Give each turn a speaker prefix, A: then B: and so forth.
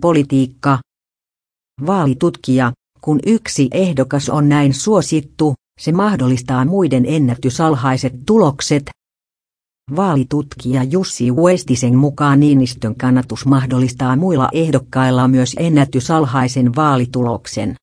A: Politiikka. Vaalitutkija, kun yksi ehdokas on näin suosittu, se mahdollistaa muiden ennätysalhaiset tulokset. Vaalitutkija Jussi Westisen mukaan Niinistön kannatus mahdollistaa muilla ehdokkailla myös ennätysalhaisen vaalituloksen.